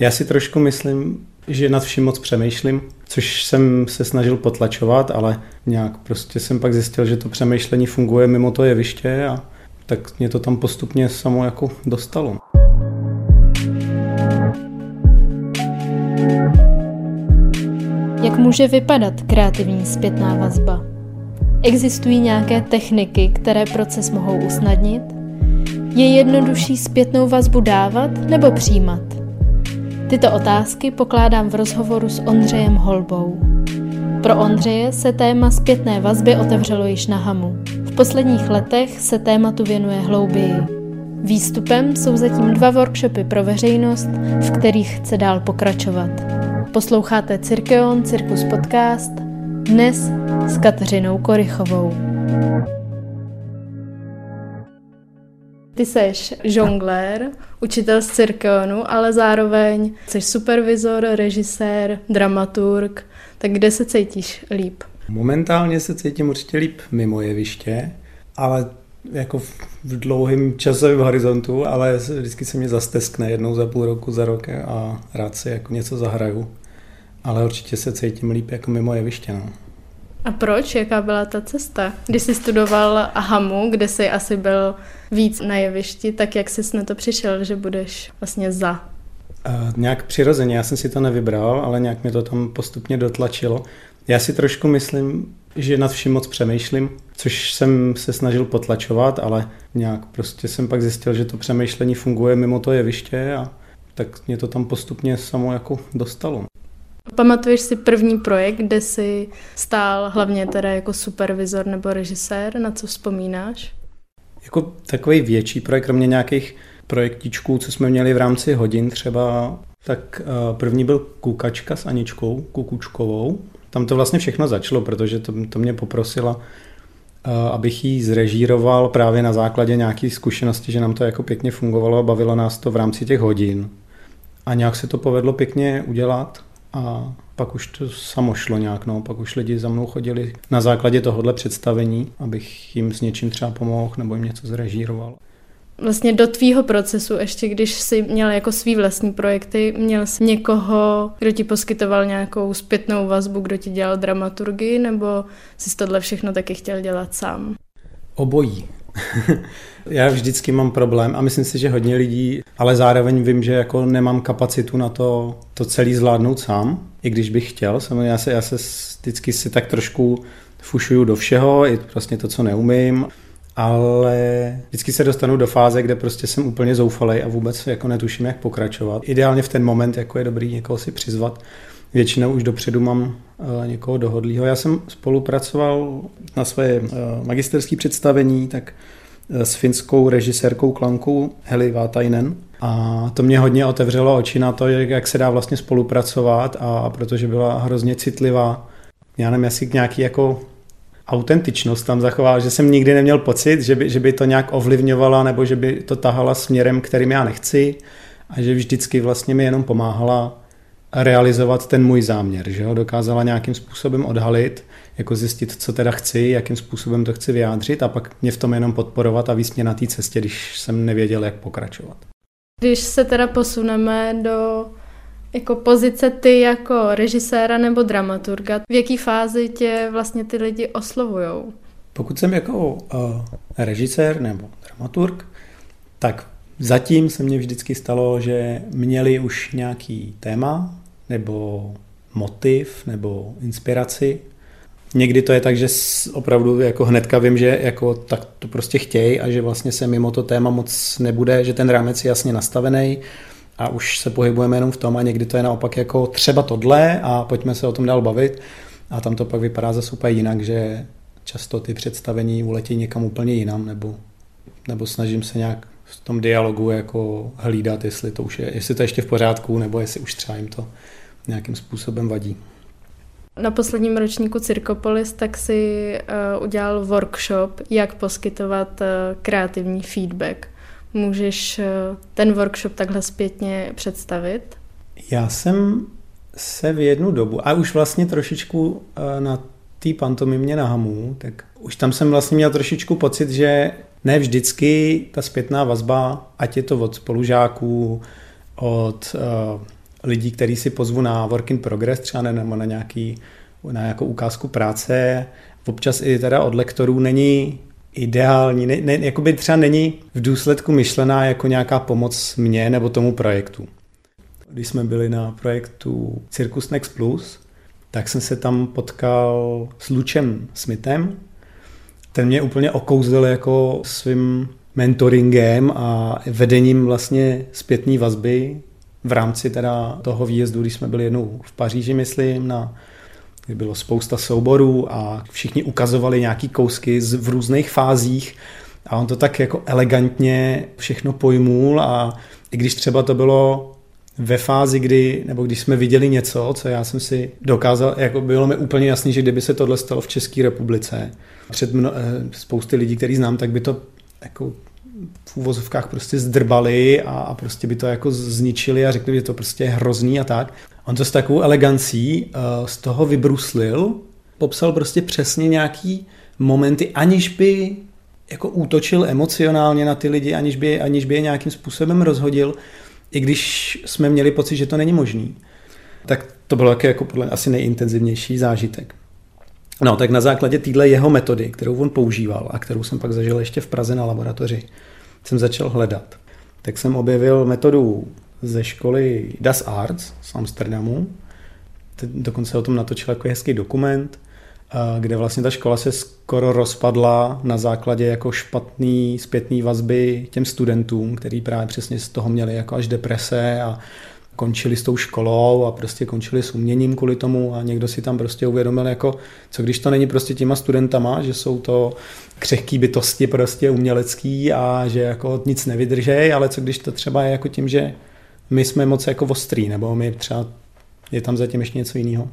Já si trošku myslím, že nad vším moc přemýšlím, což jsem se snažil potlačovat, ale nějak prostě jsem pak zjistil, že to přemýšlení funguje mimo to jeviště a tak mě to tam postupně samo jako dostalo. Jak může vypadat kreativní zpětná vazba? Existují nějaké techniky, které proces mohou usnadnit? Je jednodušší zpětnou vazbu dávat nebo přijímat? Tyto otázky pokládám v rozhovoru s Ondřejem Holbou. Pro Ondřeje se téma zpětné vazby otevřelo již na Hamu. V posledních letech se tématu věnuje hlouběji. Výstupem jsou zatím dva workshopy pro veřejnost, v kterých chce dál pokračovat. Posloucháte Cirkeon Cirkus Podcast dnes s Kateřinou Korychovou. Ty seš žonglér, učitel z Cirkeonu, ale zároveň jsi supervizor, režisér, dramaturg. Tak kde se cítíš líp? Momentálně se cítím určitě líp mimo jeviště, ale jako v dlouhém časovém horizontu, ale vždycky se mě zasteskne jednou za půl roku, za rok a rád si jako něco zahraju. Ale určitě se cítím líp jako mimo jeviště. No. A proč? Jaká byla ta cesta? Když jsi studoval Ahamu, kde jsi asi byl víc na jevišti, tak jak jsi na to přišel, že budeš vlastně za? Uh, nějak přirozeně, já jsem si to nevybral, ale nějak mě to tam postupně dotlačilo. Já si trošku myslím, že nad vším moc přemýšlím, což jsem se snažil potlačovat, ale nějak prostě jsem pak zjistil, že to přemýšlení funguje mimo to jeviště a tak mě to tam postupně samo jako dostalo. Pamatuješ si první projekt, kde jsi stál hlavně teda jako supervizor nebo režisér, na co vzpomínáš? Jako takový větší projekt, kromě nějakých projektičků, co jsme měli v rámci hodin třeba, tak eh, první byl Kukačka s Aničkou Kukučkovou. Tam to vlastně všechno začalo, protože to, to mě poprosila, eh, abych jí zrežíroval právě na základě nějakých zkušeností, že nám to jako pěkně fungovalo a bavilo nás to v rámci těch hodin. A nějak se to povedlo pěkně udělat a pak už to samo šlo nějak, no. pak už lidi za mnou chodili na základě tohohle představení, abych jim s něčím třeba pomohl nebo jim něco zrežíroval. Vlastně do tvýho procesu, ještě když jsi měl jako svý vlastní projekty, měl jsi někoho, kdo ti poskytoval nějakou zpětnou vazbu, kdo ti dělal dramaturgii, nebo jsi tohle všechno taky chtěl dělat sám? Obojí. Já vždycky mám problém a myslím si, že hodně lidí, ale zároveň vím, že jako nemám kapacitu na to, to celý zvládnout sám, i když bych chtěl. Samozřejmě já se, já se vždycky si tak trošku fušuju do všeho, i prostě to, co neumím, ale vždycky se dostanu do fáze, kde prostě jsem úplně zoufalej a vůbec jako netuším, jak pokračovat. Ideálně v ten moment jako je dobrý někoho si přizvat. Většinou už dopředu mám uh, někoho dohodlýho. Já jsem spolupracoval na své uh, magisterské představení, tak s finskou režisérkou klankou Heli Vatainen. A to mě hodně otevřelo oči na to, jak se dá vlastně spolupracovat a protože byla hrozně citlivá. Já nevím, jestli nějaký jako autentičnost tam zachovala, že jsem nikdy neměl pocit, že by, že by to nějak ovlivňovala nebo že by to tahala směrem, kterým já nechci a že vždycky vlastně mi jenom pomáhala realizovat ten můj záměr, že ho dokázala nějakým způsobem odhalit, jako zjistit, co teda chci, jakým způsobem to chci vyjádřit a pak mě v tom jenom podporovat a víc mě na té cestě, když jsem nevěděl, jak pokračovat. Když se teda posuneme do jako pozice ty jako režiséra nebo dramaturga, v jaký fázi tě vlastně ty lidi oslovujou? Pokud jsem jako uh, režisér nebo dramaturg, tak zatím se mně vždycky stalo, že měli už nějaký téma nebo motiv nebo inspiraci. Někdy to je tak, že opravdu jako hnedka vím, že jako tak to prostě chtějí a že vlastně se mimo to téma moc nebude, že ten rámec je jasně nastavený a už se pohybujeme jenom v tom a někdy to je naopak jako třeba tohle a pojďme se o tom dál bavit. A tam to pak vypadá zase úplně jinak, že často ty představení uletí někam úplně jinam nebo, nebo snažím se nějak v tom dialogu jako hlídat, jestli to už je, jestli to je ještě v pořádku nebo jestli už třeba jim to nějakým způsobem vadí na posledním ročníku Cirkopolis tak si uh, udělal workshop, jak poskytovat uh, kreativní feedback. Můžeš uh, ten workshop takhle zpětně představit? Já jsem se v jednu dobu, a už vlastně trošičku na té pantomimě na Hamu, tak už tam jsem vlastně měl trošičku pocit, že ne vždycky ta zpětná vazba, ať je to od spolužáků, od lidí, který si pozvu na work in progress třeba nebo na, nějaký, na nějakou ukázku práce, občas i teda od lektorů není ideální, ne, ne, jakoby třeba není v důsledku myšlená jako nějaká pomoc mě nebo tomu projektu. Když jsme byli na projektu Circus Next Plus, tak jsem se tam potkal s Lučem Smithem. Ten mě úplně okouzl jako svým mentoringem a vedením vlastně zpětní vazby v rámci teda toho výjezdu, když jsme byli jednou v Paříži, myslím, na bylo spousta souborů a všichni ukazovali nějaký kousky z, v různých fázích a on to tak jako elegantně všechno pojmul a i když třeba to bylo ve fázi, kdy, nebo když jsme viděli něco, co já jsem si dokázal, jako bylo mi úplně jasný, že kdyby se tohle stalo v České republice, před mno, eh, spousty lidí, který znám, tak by to jako v úvozovkách prostě zdrbali a, a prostě by to jako zničili a řekli, že to prostě je hrozný a tak. On to s takovou elegancí uh, z toho vybruslil, popsal prostě přesně nějaký momenty, aniž by jako útočil emocionálně na ty lidi, aniž by, aniž by je nějakým způsobem rozhodil, i když jsme měli pocit, že to není možný. Tak to bylo jako, jako podle asi nejintenzivnější zážitek. No, tak na základě téhle jeho metody, kterou on používal a kterou jsem pak zažil ještě v Praze na laboratoři, jsem začal hledat. Tak jsem objevil metodu ze školy Das Arts z Amsterdamu. Dokonce o tom natočil jako hezký dokument, kde vlastně ta škola se skoro rozpadla na základě jako špatný zpětný vazby těm studentům, který právě přesně z toho měli jako až deprese a končili s tou školou a prostě končili s uměním kvůli tomu a někdo si tam prostě uvědomil jako, co když to není prostě těma studentama, že jsou to křehký bytosti prostě umělecký a že jako nic nevydržej, ale co když to třeba je jako tím, že my jsme moc jako ostrý, nebo my třeba je tam zatím ještě něco jiného.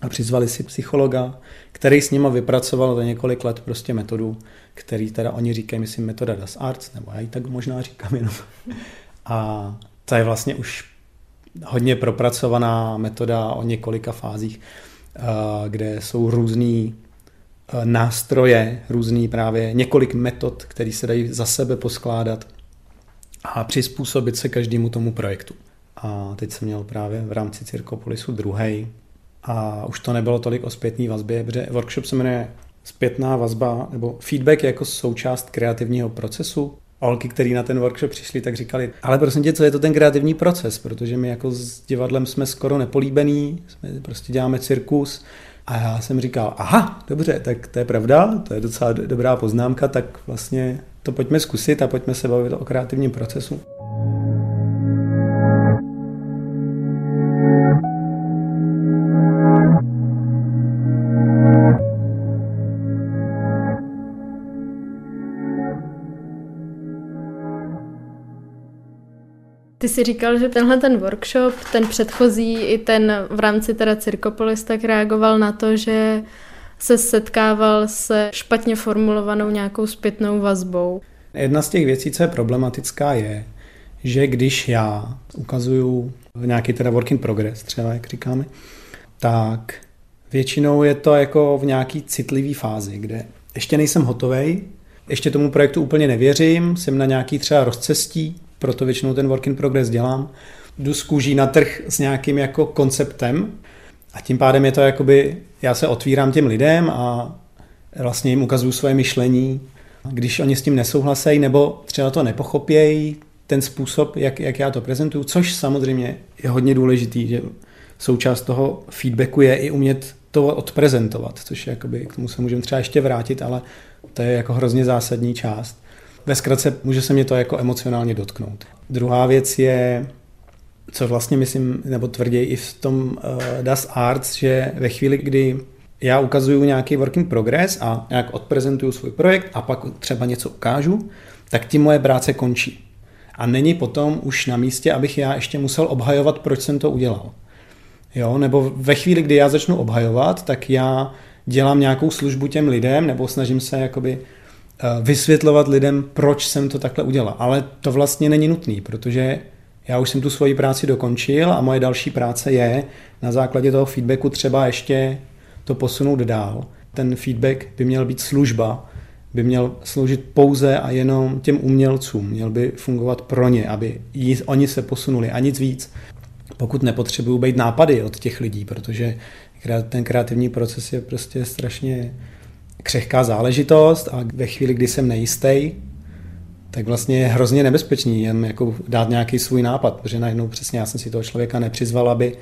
A přizvali si psychologa, který s nima vypracoval za několik let prostě metodu, který teda oni říkají, myslím, metoda Das Arts, nebo já ji tak možná říkám jenom. A to je vlastně už hodně propracovaná metoda o několika fázích, eh, kde jsou různý eh, nástroje, různý právě několik metod, které se dají za sebe poskládat a přizpůsobit se každému tomu projektu. A teď jsem měl právě v rámci Cirkopolisu druhý a už to nebylo tolik o zpětné vazbě, protože workshop se jmenuje zpětná vazba nebo feedback jako součást kreativního procesu. Olky, který na ten workshop přišli, tak říkali, ale prosím tě, co je to ten kreativní proces, protože my jako s divadlem jsme skoro nepolíbení, jsme prostě děláme cirkus, a já jsem říkal, aha, dobře, tak to je pravda, to je docela dobrá poznámka, tak vlastně to pojďme zkusit a pojďme se bavit o kreativním procesu. Ty jsi říkal, že tenhle ten workshop, ten předchozí i ten v rámci teda Cirkopolis, tak reagoval na to, že se setkával se špatně formulovanou nějakou zpětnou vazbou. Jedna z těch věcí, co je problematická, je, že když já ukazuju nějaký teda work in progress, třeba jak říkáme, tak většinou je to jako v nějaký citlivý fázi, kde ještě nejsem hotovej, ještě tomu projektu úplně nevěřím, jsem na nějaký třeba rozcestí, proto většinou ten work in progress dělám. Jdu z kůží na trh s nějakým jako konceptem a tím pádem je to jakoby, já se otvírám těm lidem a vlastně jim ukazuju svoje myšlení. Když oni s tím nesouhlasejí nebo třeba to nepochopějí, ten způsob, jak, jak já to prezentuju, což samozřejmě je hodně důležitý, že součást toho feedbacku je i umět to odprezentovat, což jakoby, k tomu se můžeme třeba ještě vrátit, ale to je jako hrozně zásadní část. Ve zkratce může se mě to jako emocionálně dotknout. Druhá věc je, co vlastně myslím, nebo tvrději i v tom uh, Das Arts, že ve chvíli, kdy já ukazuju nějaký working progress a nějak odprezentuju svůj projekt a pak třeba něco ukážu, tak tím moje práce končí. A není potom už na místě, abych já ještě musel obhajovat, proč jsem to udělal. Jo, nebo ve chvíli, kdy já začnu obhajovat, tak já dělám nějakou službu těm lidem, nebo snažím se jakoby vysvětlovat lidem, proč jsem to takhle udělal. Ale to vlastně není nutný, protože já už jsem tu svoji práci dokončil a moje další práce je na základě toho feedbacku třeba ještě to posunout dál. Ten feedback by měl být služba, by měl sloužit pouze a jenom těm umělcům, měl by fungovat pro ně, aby oni se posunuli a nic víc. pokud nepotřebuju být nápady od těch lidí, protože ten kreativní proces je prostě strašně křehká záležitost a ve chvíli, kdy jsem nejistý, tak vlastně je hrozně nebezpečný jen jako dát nějaký svůj nápad, protože najednou přesně já jsem si toho člověka nepřizval, aby,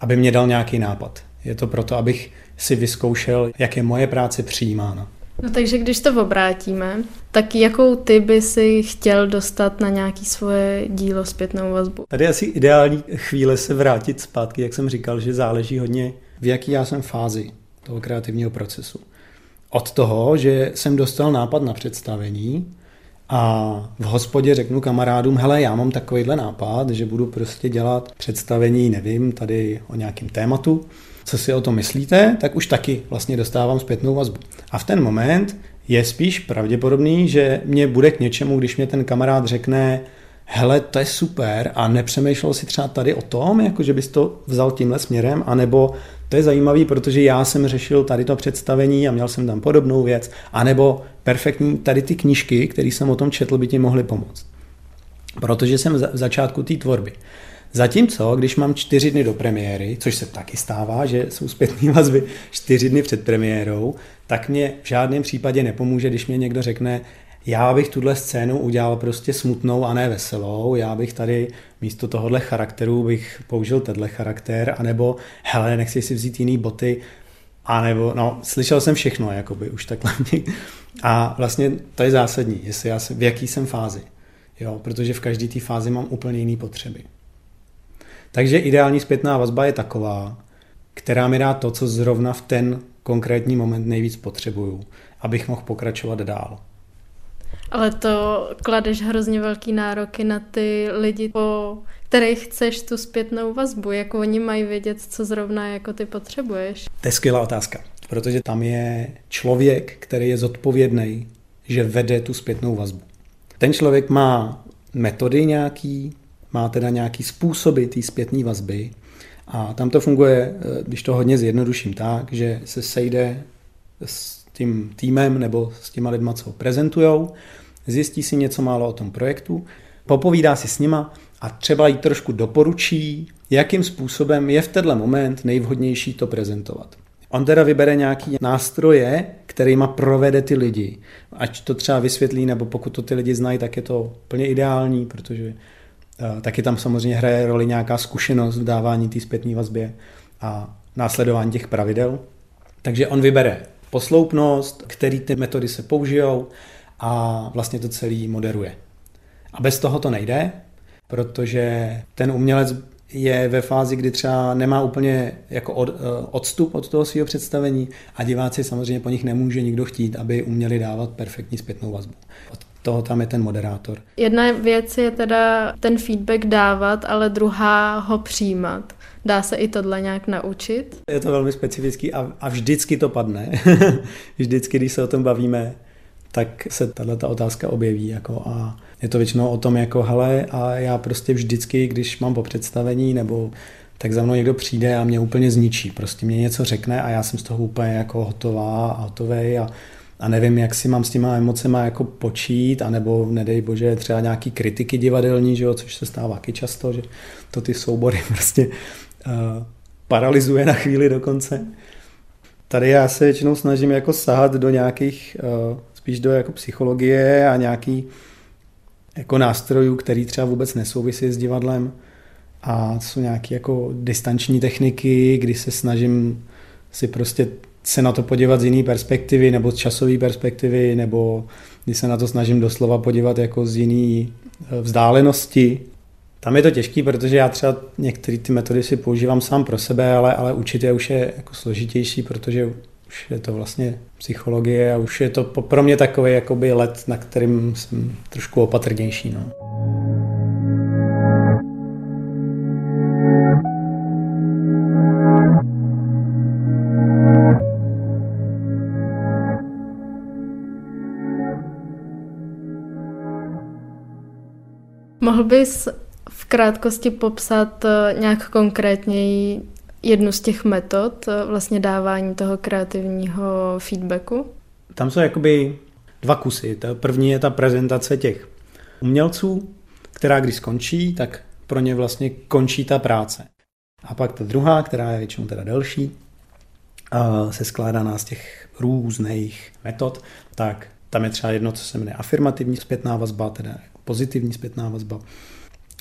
aby mě dal nějaký nápad. Je to proto, abych si vyzkoušel, jak je moje práce přijímána. No takže když to obrátíme, tak jakou ty by si chtěl dostat na nějaký svoje dílo zpětnou vazbu? Tady asi ideální chvíle se vrátit zpátky, jak jsem říkal, že záleží hodně, v jaký já jsem fázi toho kreativního procesu. Od toho, že jsem dostal nápad na představení, a v hospodě řeknu kamarádům, hele, já mám takovýhle nápad, že budu prostě dělat představení, nevím, tady o nějakém tématu, co si o tom myslíte, tak už taky vlastně dostávám zpětnou vazbu. A v ten moment je spíš pravděpodobný, že mě bude k něčemu, když mě ten kamarád řekne, hele, to je super a nepřemýšlel si třeba tady o tom, jako že bys to vzal tímhle směrem, anebo to je zajímavý, protože já jsem řešil tady to představení a měl jsem tam podobnou věc, anebo perfektní, tady ty knížky, které jsem o tom četl, by ti mohly pomoct. Protože jsem v začátku té tvorby. Zatímco, když mám čtyři dny do premiéry, což se taky stává, že jsou zpětné vazby čtyři dny před premiérou, tak mě v žádném případě nepomůže, když mě někdo řekne, já bych tuhle scénu udělal prostě smutnou a ne veselou, já bych tady místo tohohle charakteru bych použil tenhle charakter, anebo hele, nechci si vzít jiný boty, anebo, no, slyšel jsem všechno, jakoby už takhle. A vlastně to je zásadní, jestli já jsem, v jaký jsem fázi, jo, protože v každé té fázi mám úplně jiné potřeby. Takže ideální zpětná vazba je taková, která mi dá to, co zrovna v ten konkrétní moment nejvíc potřebuju, abych mohl pokračovat dál. Ale to kladeš hrozně velký nároky na ty lidi, po kterých chceš tu zpětnou vazbu, jako oni mají vědět, co zrovna jako ty potřebuješ. To je skvělá otázka, protože tam je člověk, který je zodpovědný, že vede tu zpětnou vazbu. Ten člověk má metody nějaký, má teda nějaký způsoby té zpětné vazby a tam to funguje, eh, když to hodně zjednoduším tak, že se sejde s tím týmem nebo s těma lidma, co prezentujou, zjistí si něco málo o tom projektu, popovídá si s nima a třeba jí trošku doporučí, jakým způsobem je v tenhle moment nejvhodnější to prezentovat. On teda vybere nějaký nástroje, kterýma provede ty lidi. Ať to třeba vysvětlí, nebo pokud to ty lidi znají, tak je to plně ideální, protože uh, taky tam samozřejmě hraje roli nějaká zkušenost v dávání té zpětné vazbě a následování těch pravidel. Takže on vybere posloupnost, který ty metody se použijou a vlastně to celý moderuje. A bez toho to nejde, protože ten umělec je ve fázi, kdy třeba nemá úplně jako od, eh, odstup od toho svého představení a diváci samozřejmě po nich nemůže nikdo chtít, aby uměli dávat perfektní zpětnou vazbu. Od toho tam je ten moderátor. Jedna věc je teda ten feedback dávat, ale druhá ho přijímat. Dá se i tohle nějak naučit? Je to velmi specifický a, a vždycky to padne. vždycky, když se o tom bavíme, tak se tato otázka objeví. Jako a je to většinou o tom, jako hele, a já prostě vždycky, když mám po představení nebo tak za mnou někdo přijde a mě úplně zničí. Prostě mě něco řekne a já jsem z toho úplně jako hotová a hotovej a, a nevím, jak si mám s těma emocema jako počít, anebo nedej bože třeba nějaký kritiky divadelní, že jo, což se stává taky často, že to ty soubory prostě uh, paralyzuje na chvíli dokonce. Tady já se většinou snažím jako sahat do nějakých uh, spíš do jako psychologie a nějaký jako nástrojů, který třeba vůbec nesouvisí s divadlem a jsou nějaké jako distanční techniky, kdy se snažím si prostě se na to podívat z jiné perspektivy nebo z časové perspektivy, nebo kdy se na to snažím doslova podívat jako z jiné eh, vzdálenosti. Tam je to těžký, protože já třeba některé ty metody si používám sám pro sebe, ale, ale učit je už je jako složitější, protože už je to vlastně psychologie a už je to pro mě takový jakoby let, na kterým jsem trošku opatrnější. No. Mohl bys krátkosti popsat eh, nějak konkrétněji jednu z těch metod eh, vlastně dávání toho kreativního feedbacku? Tam jsou jakoby dva kusy. Ta první je ta prezentace těch umělců, která když skončí, tak pro ně vlastně končí ta práce. A pak ta druhá, která je většinou teda delší, se skládá z těch různých metod, tak tam je třeba jedno, co se jmenuje afirmativní zpětná vazba, teda pozitivní zpětná vazba,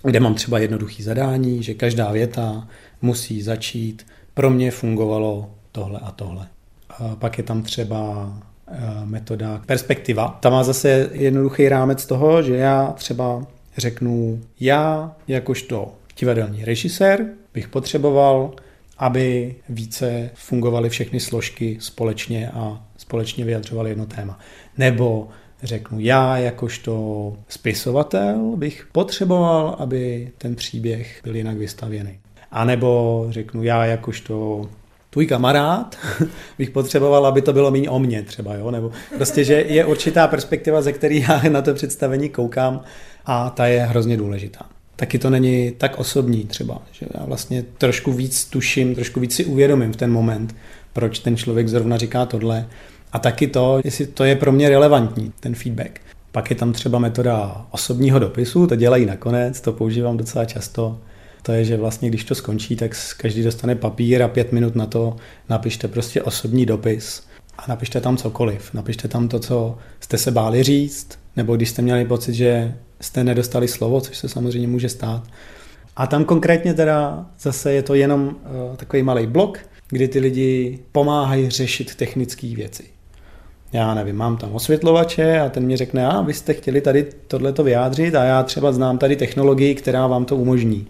kde mám třeba jednoduchý zadání, že každá věta musí začít, pro mě fungovalo tohle a tohle. A pak je tam třeba eh, metoda perspektiva. Ta má zase jednoduchý rámec toho, že já třeba řeknu, já jakožto divadelní režisér bych potřeboval, aby více fungovaly všechny složky společně a společně vyjadřovaly jedno téma. Nebo řeknu, já jakožto spisovatel bych potřeboval, aby ten příběh byl jinak vystavěný. A nebo řeknu, já jakožto tvůj kamarád bych potřeboval, aby to bylo méně o mně třeba, jo? nebo prostě, že je určitá perspektiva, ze který já na to představení koukám a ta je hrozně důležitá. Taky to není tak osobní třeba, že já vlastně trošku víc tuším, trošku víc si uvědomím v ten moment, proč ten člověk zrovna říká tohle a taky to, jestli to je pro mě relevantní, ten feedback. Pak je tam třeba metoda osobního dopisu, to dělají nakonec, to používám docela často. To je, že vlastně když to skončí, tak každý dostane papír a pět minut na to napište prostě osobní dopis a napište tam cokoliv. Napište tam to, co jste se báli říct, nebo když jste měli pocit, že jste nedostali slovo, což se samozřejmě může stát. A tam konkrétně teda zase je to jenom uh, takový malý blok, kdy ty lidi pomáhají řešit technické věci já nevím, mám tam osvětlovače a ten mi řekne, a vy jste chtěli tady tohleto vyjádřit a já třeba znám tady technologii, která vám to umožní.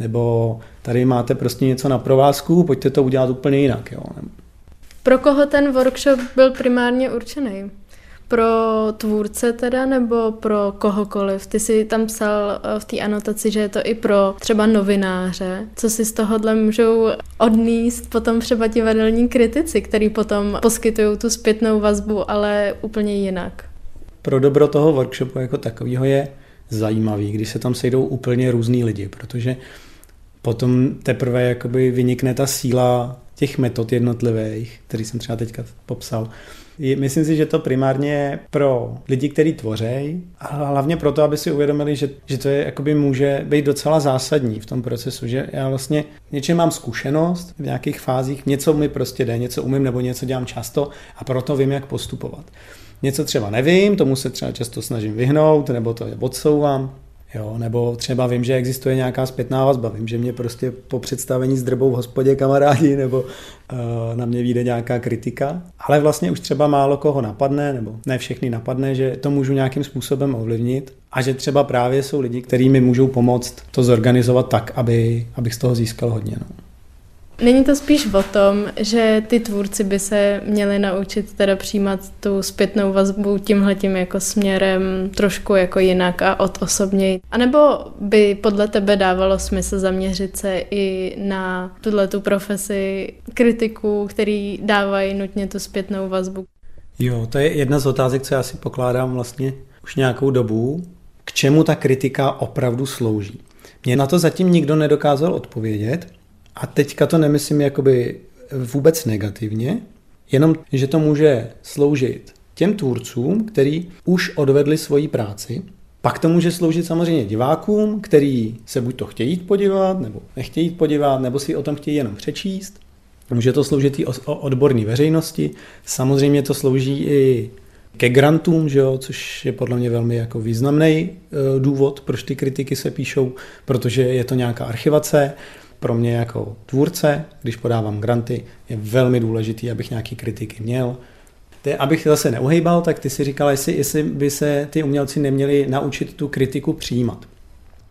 Nebo tady máte prostě něco na provázku, pojďte to udělat úplně jinak. Jo. Pro koho ten workshop byl primárně určený? Pro tvůrce teda, nebo pro kohokoliv? Ty si tam psal eh, v té anotaci, že je to i pro třeba novináře. Co si z tohohle můžou odníst potom třeba divadelní kritici, který potom poskytují tu zpětnou vazbu, ale úplně jinak? Pro dobro toho workshopu jako takového je zajímavý, když se tam sejdou úplně různý lidi, protože potom teprve jakoby vynikne ta síla těch metod jednotlivých, který jsem třeba teďka popsal, Myslím si, že to primárně pro lidi, kteří tvoří, a hlavně proto, aby si uvědomili, že, že to je, jakoby může být docela zásadní v tom procesu, že já vlastně něčem mám zkušenost v nějakých fázích, něco mi prostě jde, něco umím nebo něco dělám často a proto vím, jak postupovat. Něco třeba nevím, tomu se třeba často snažím vyhnout, nebo to odsouvám, Jo, nebo třeba vím, že existuje nějaká zpětná vazba. Vím, že mě prostě po představení s drbou v hospodě kamarádi nebo uh, na mě vyjde nějaká kritika. Ale vlastně už třeba málo koho napadne, nebo ne všechny napadne, že to můžu nějakým způsobem ovlivnit a že třeba právě jsou lidi, kteří mi můžou pomoct to zorganizovat tak, aby, abych z toho získal hodně. No. Není to spíš o tom, že ty tvůrci by se měli naučit teda přijímat tu zpětnou vazbu tímhletím jako směrem trošku jako jinak a od osobněji? A nebo by podle tebe dávalo smysl zaměřit se i na tuhle tu profesi kritiků, který dávají nutně tu zpětnou vazbu? Jo, to je jedna z otázek, co já si pokládám vlastně už nějakou dobu. K čemu ta kritika opravdu slouží? Mě na to zatím nikdo nedokázal odpovědět, a teďka to nemyslím jakoby vůbec negativně, jenom, že to může sloužit těm tvůrcům, který už odvedli svoji práci. Pak to může sloužit samozřejmě divákům, který se buď to chtějí podívat, nebo nechtějí podívat, nebo si o tom chtějí jenom přečíst. Může to sloužit i o odborné veřejnosti. Samozřejmě to slouží i ke grantům, že jo, což je podle mě velmi jako významný e, důvod, proč ty kritiky se píšou, protože je to nějaká archivace pro mě jako tvůrce, když podávám granty, je velmi důležitý, abych nějaký kritiky měl. Ty, abych zase neuhejbal, tak ty si říkal, jestli, jestli by se ty umělci neměli naučit tu kritiku přijímat.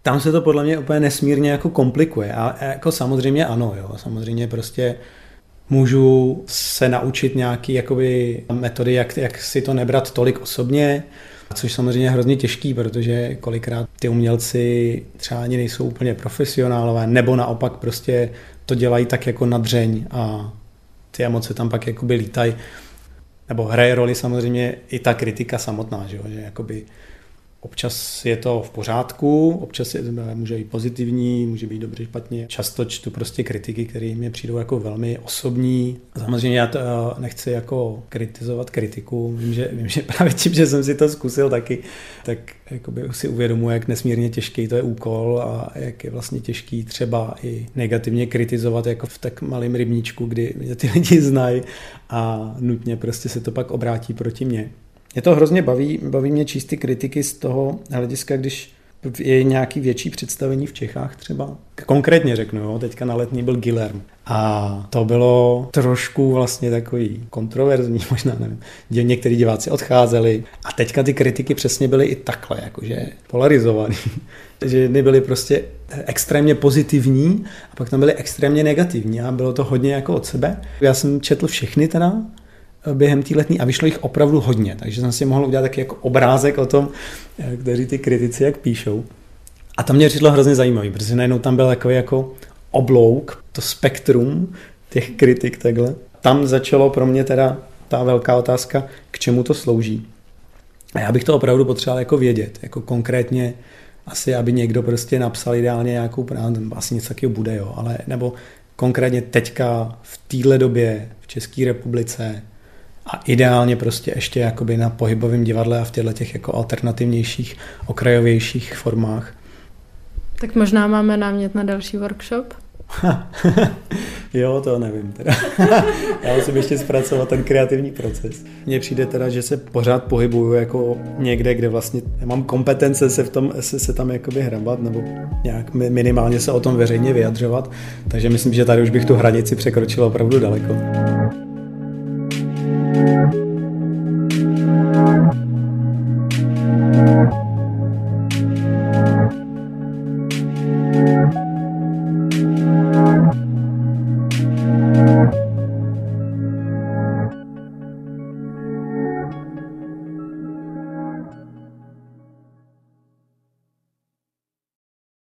Tam se to podle mě úplně nesmírně jako komplikuje. A jako samozřejmě ano, jo, samozřejmě prostě můžu se naučit nějaký jakoby metody, jak, jak si to nebrat tolik osobně, Což samozřejmě je hrozně těžký, protože kolikrát ty umělci třeba ani nejsou úplně profesionálové, nebo naopak prostě to dělají tak jako na dřeň a ty emoce tam pak jakoby lítají. Nebo hraje roli samozřejmě i ta kritika samotná, že, jo? že jakoby Občas je to v pořádku, občas je, může být pozitivní, může být dobře, špatně. Často čtu prostě kritiky, které mi přijdou jako velmi osobní. Samozřejmě já to eh, nechci jako kritizovat kritiku. Vím, že, vím, že právě tím, že jsem si to zkusil taky, tak jakoby si uvědomuji, jak nesmírně těžký to je úkol a jak je vlastně těžký třeba i negativně kritizovat jako v tak malém rybníčku, kdy mě ty lidi znají a nutně prostě se to pak obrátí proti mně. Mě to hrozně baví, baví mě číst ty kritiky z toho hlediska, když je nějaký větší představení v Čechách třeba. Konkrétně řeknu, jo, teďka na letní byl Guillerm. A to bylo trošku vlastně takový kontroverzní, možná nevím. Někteří diváci odcházeli a teďka ty kritiky přesně byly i takhle, jakože polarizovaný. že jedny byly prostě extrémně pozitivní a pak tam byly extrémně negativní a bylo to hodně jako od sebe. Já jsem četl všechny teda během té letní a vyšlo jich opravdu hodně, takže jsem si mohl udělat taky jako obrázek o tom, kteří ty kritici jak píšou. A to mě přišlo hrozně zajímavý, protože najednou tam byl takový jako oblouk, to spektrum těch kritik takhle. Tam začalo pro mě teda ta velká otázka, k čemu to slouží. A já bych to opravdu potřeboval jako vědět, jako konkrétně asi, aby někdo prostě napsal ideálně nějakou práci, asi něco takového bude, jo, ale nebo konkrétně teďka v téhle době v České republice a ideálně prostě ještě jakoby na pohybovém divadle a v těchto těch jako alternativnějších, okrajovějších formách. Tak možná máme námět na další workshop? jo, to nevím teda. Já musím ještě zpracovat ten kreativní proces. Mně přijde teda, že se pořád pohybuju jako někde, kde vlastně mám kompetence se, v tom, se, se tam jakoby hrabat nebo nějak minimálně se o tom veřejně vyjadřovat. Takže myslím, že tady už bych tu hranici překročil opravdu daleko. Thank you.